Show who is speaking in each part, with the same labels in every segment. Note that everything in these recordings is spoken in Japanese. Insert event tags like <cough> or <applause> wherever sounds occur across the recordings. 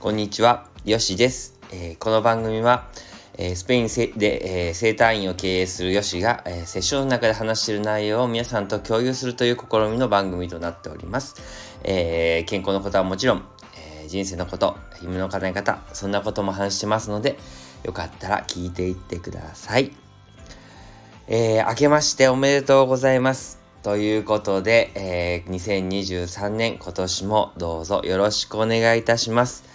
Speaker 1: こんにちは、よしです。えー、この番組は、えー、スペインで、えー、生態院を経営するよしが、えセッションの中で話している内容を皆さんと共有するという試みの番組となっております。え健康のことはもちろん、え人生のこと、夢の叶え方、そんなことも話してますので、よかったら聞いていってください。え明けましておめでとうございます。ということで、えー、2023年今年もどうぞよろしくお願いいたします。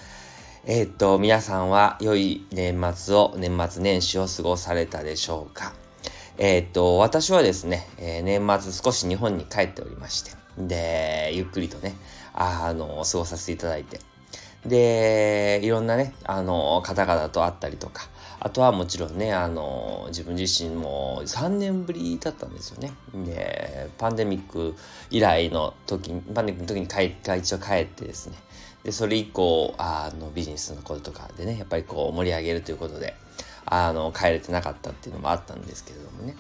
Speaker 1: えー、っと、皆さんは良い年末を、年末年始を過ごされたでしょうか？えー、っと、私はですね、え年末少し日本に帰っておりまして、で、ゆっくりとね、あの、過ごさせていただいて、で、いろんなね、あの、方々と会ったりとか、あとはもちろんね、あの、自分自身も3年ぶりだったんですよね。で、パンデミック以来の時に、パンデミックの時に帰一応帰ってですね。で、それ以降、あの、ビジネスのこととかでね、やっぱりこう盛り上げるということで、あの、帰れてなかったっていうのもあったんですけれどもね。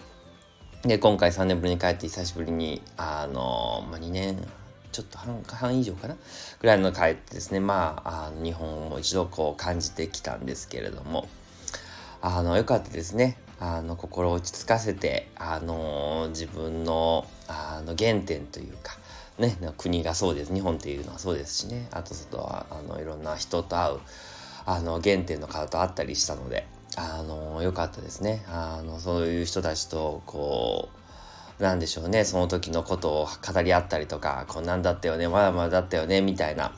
Speaker 1: で、今回3年ぶりに帰って久しぶりに、あの、まあ、2年、ちょっと半半以上かな？ぐらいの帰ってですね、まあ、あの日本を一度こう感じてきたんですけれども、あの、よかったですね。あの、心を落ち着かせて、あの、自分の、あの、原点というか、ね、国がそうです。日本っていうのはそうですしね。あと、外は、あの、いろんな人と会う、あの、原点の方と会ったりしたので、あの、よかったですね。あの、そういう人たちと、こう、なんでしょうね、その時のことを語り合ったりとか、こんなんだったよね、まだまだだったよね、みたいな、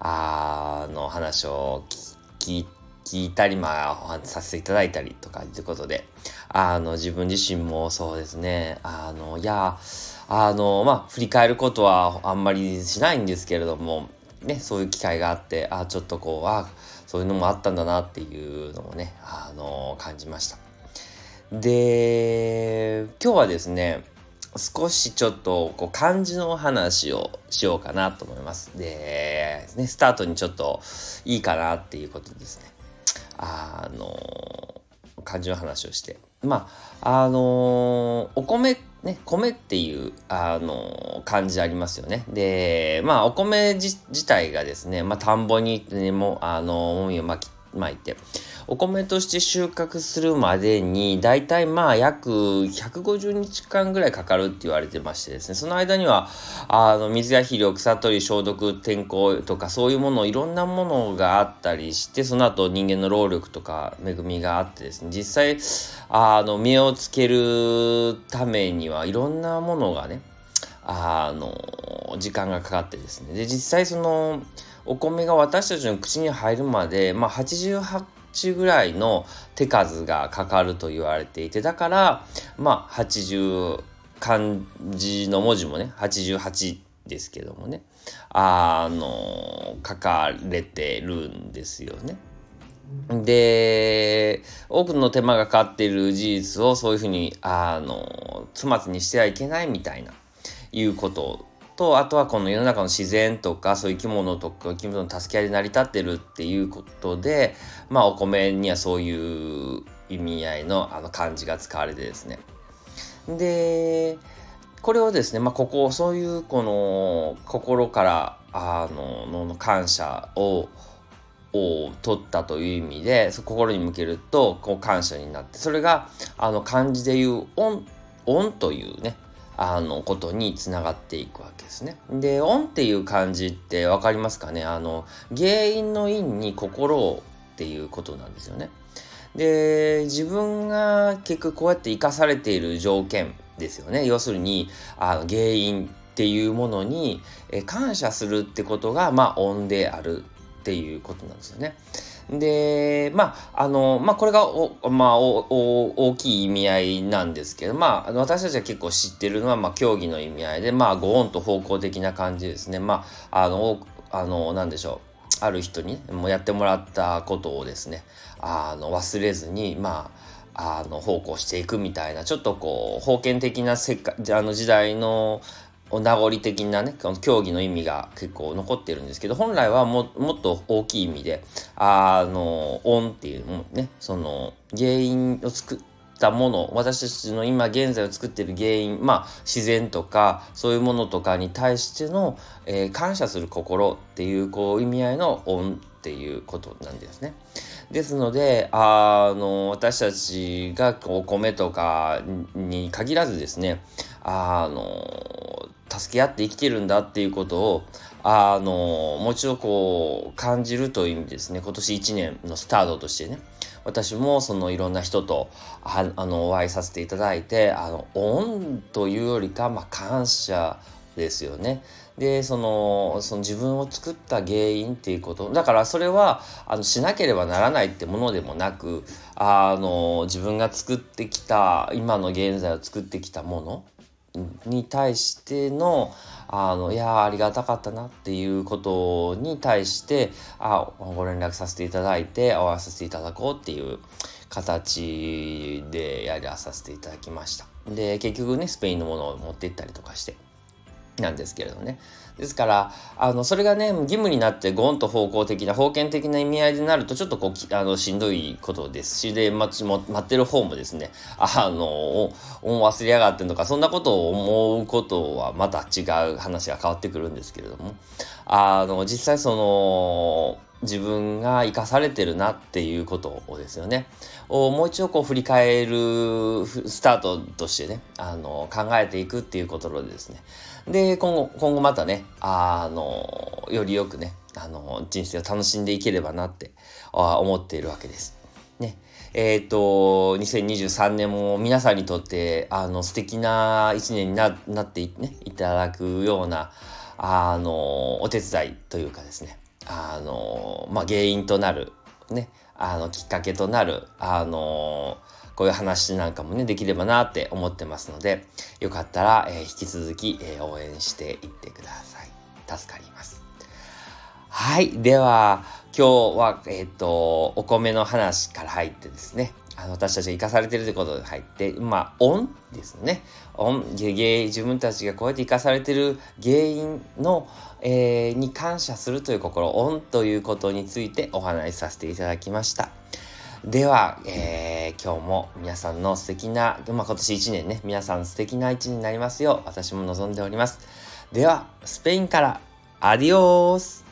Speaker 1: あの、話を聞いて、聞いたり、まあ、させていただいたりとかということで、あの、自分自身もそうですね、あの、いや、あの、まあ、振り返ることはあんまりしないんですけれども、ね、そういう機会があって、あ、ちょっとこう、あ、そういうのもあったんだなっていうのもね、あの、感じました。で、今日はですね、少しちょっとこう漢字の話をしようかなと思います。で、ね、スタートにちょっといいかなっていうことですね。あの感じの話をして。まああのお米ね米っていうあの感じありますよね。でまあお米自体がですね、まあ、田んぼに、ね、もあのもみをまき巻いて。お米として収穫するまでに大体まあ約150日間ぐらいかかるって言われてましてですね。その間にはあの水や肥料草取り消毒天候とかそういうものいろんなものがあったりしてその後人間の労力とか恵みがあってですね。実際あの実をつけるためにはいろんなものがねあの時間がかかってですねで実際そのお米が私たちの口に入るまで、まあ、88ぐらいの手数がかかると言われていてだからまあ80漢字の文字もね88ですけどもねあの書かれてるんですよね。で多くの手間がかかっている事実をそういうふうにあの粗末にしてはいけないみたいないうこととあとはこの世の中の自然とかそういう生き物とか生き物の助け合いで成り立ってるっていうことでまあお米にはそういう意味合いのあの漢字が使われてですね。でこれをですねまあここそういうこの心からあのの感謝をを取ったという意味で心に向けるとこう感謝になってそれがあの漢字でいう「恩」恩というねあのことにつながっていくわけですね。で「恩」っていう漢字って分かりますかね？あの原因の因に心をっていうことなんですよね。で自分が結局こうやって生かされている条件ですよね要するにあの原因っていうものにえ感謝するってことがまあ恩であるっていうことなんですよね。で、まあ、あの、まあ、これがお、まあ、お、お、大きい意味合いなんですけど、まあ、私たちは結構知ってるのは、まあ、競技の意味合いで、まあ、ご恩と方向的な感じですね。まあ、あの、あの、なんでしょう。ある人にもうやってもらったことをですね、あの、忘れずに、まあ、あの、奉公していくみたいな、ちょっとこう、封建的な世界、あの時代の、名残的なね、この競技の意味が結構残ってるんですけど、本来はももっと大きい意味で、あの、恩っていうもね、その原因をつく、ったもの私たちの今現在を作ってる原因まあ自然とかそういうものとかに対しての、えー、感謝する心っていうこう意味合いの恩っていうことなんですね。ですのであの私たちがお米とかに限らずですねあの助け合って生きてるんだっていうことをあのもう一度こう感じるという意味ですね。今年1年のスタートとしてね。私もそのいろんな人とあのお会いさせていただいてあの恩というよりか、まあ、感謝ですよね。でそのその自分を作った原因っていうこと。だからそれはあのしなければならないってものでもなくあの自分が作ってきた今の現在を作ってきたものに対してのあのいやありがたかったなっていうことに対してあご連絡させていただいてお会いさせていただこうっていう形でやらさせていただきました。で結局ねスペインのものを持って行ったりとかして。なんですけれどね。ですから、あの、それがね、義務になってゴンと方向的な、封建的な意味合いになると、ちょっとこう、あの、しんどいことですし、で、待ちも、待ってる方もですね、あ <laughs> の、忘れやがってんのか、そんなことを思うことはまた違う話が変わってくるんですけれども、あの、実際その、自分が生かされてるなっていうことをですよね。をもう一度こう振り返るスタートとしてね、あの、考えていくっていうことでですね。で、今後、今後またね、あの、よりよくね、あの、人生を楽しんでいければなって思っているわけです。ね。えっ、ー、と、2023年も皆さんにとって、あの、素敵な一年にななってね、いただくような、あの、お手伝いというかですね、あの、まあ、原因となる、ね、あの、きっかけとなる、あの、こういう話なんかもね、できればなって思ってますので、よかったら、えー、引き続き、えー、応援していってください。助かります。はい。では、今日は、えっ、ー、と、お米の話から入ってですね、あの私たちが生かされてるということで入って、まあ、恩ですね。恩、自分たちがこうやって生かされてる原因の、えー、に感謝するという心、恩ということについてお話しさせていただきました。では、えー、今日も皆さんの素敵な、まあ、今年1年ね、皆さん素敵な1年になりますよう、私も望んでおります。では、スペインから、アディオース